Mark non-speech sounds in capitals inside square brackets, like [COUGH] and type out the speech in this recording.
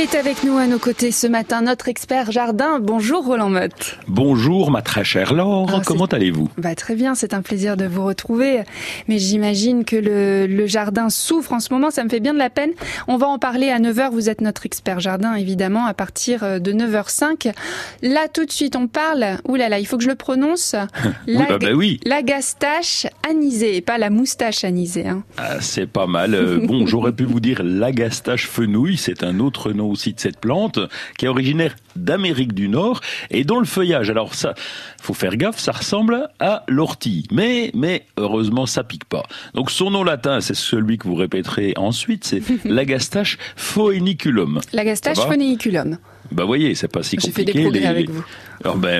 Il est avec nous à nos côtés ce matin, notre expert jardin. Bonjour Roland Motte. Bonjour ma très chère Laure, Ah, comment allez-vous? Bah, très bien, c'est un plaisir de vous retrouver. Mais j'imagine que le, le jardin souffre en ce moment, ça me fait bien de la peine. On va en parler à 9h, vous êtes notre expert jardin évidemment, à partir euh, de 9h05. Là tout de suite on parle, oulala, il faut que je le prononce, [LAUGHS] Oui, bah, bah oui, la gastache anisée, et pas la moustache anisée. Hein. Ah, c'est pas mal. Euh, bon, j'aurais pu vous dire l'agastache fenouil, c'est un autre nom aussi de cette plante, qui est originaire d'Amérique du Nord et dont le feuillage, alors ça, faut faire gaffe, ça ressemble à l'ortie, mais mais heureusement ça pique pas. Donc son nom latin, c'est celui que vous répéterez ensuite, c'est [LAUGHS] l'agastache phoeniculum. La gastache Ça va phonéiculum. Bah voyez, c'est pas si J'ai compliqué. fait des progrès les- avec vous. Alors ben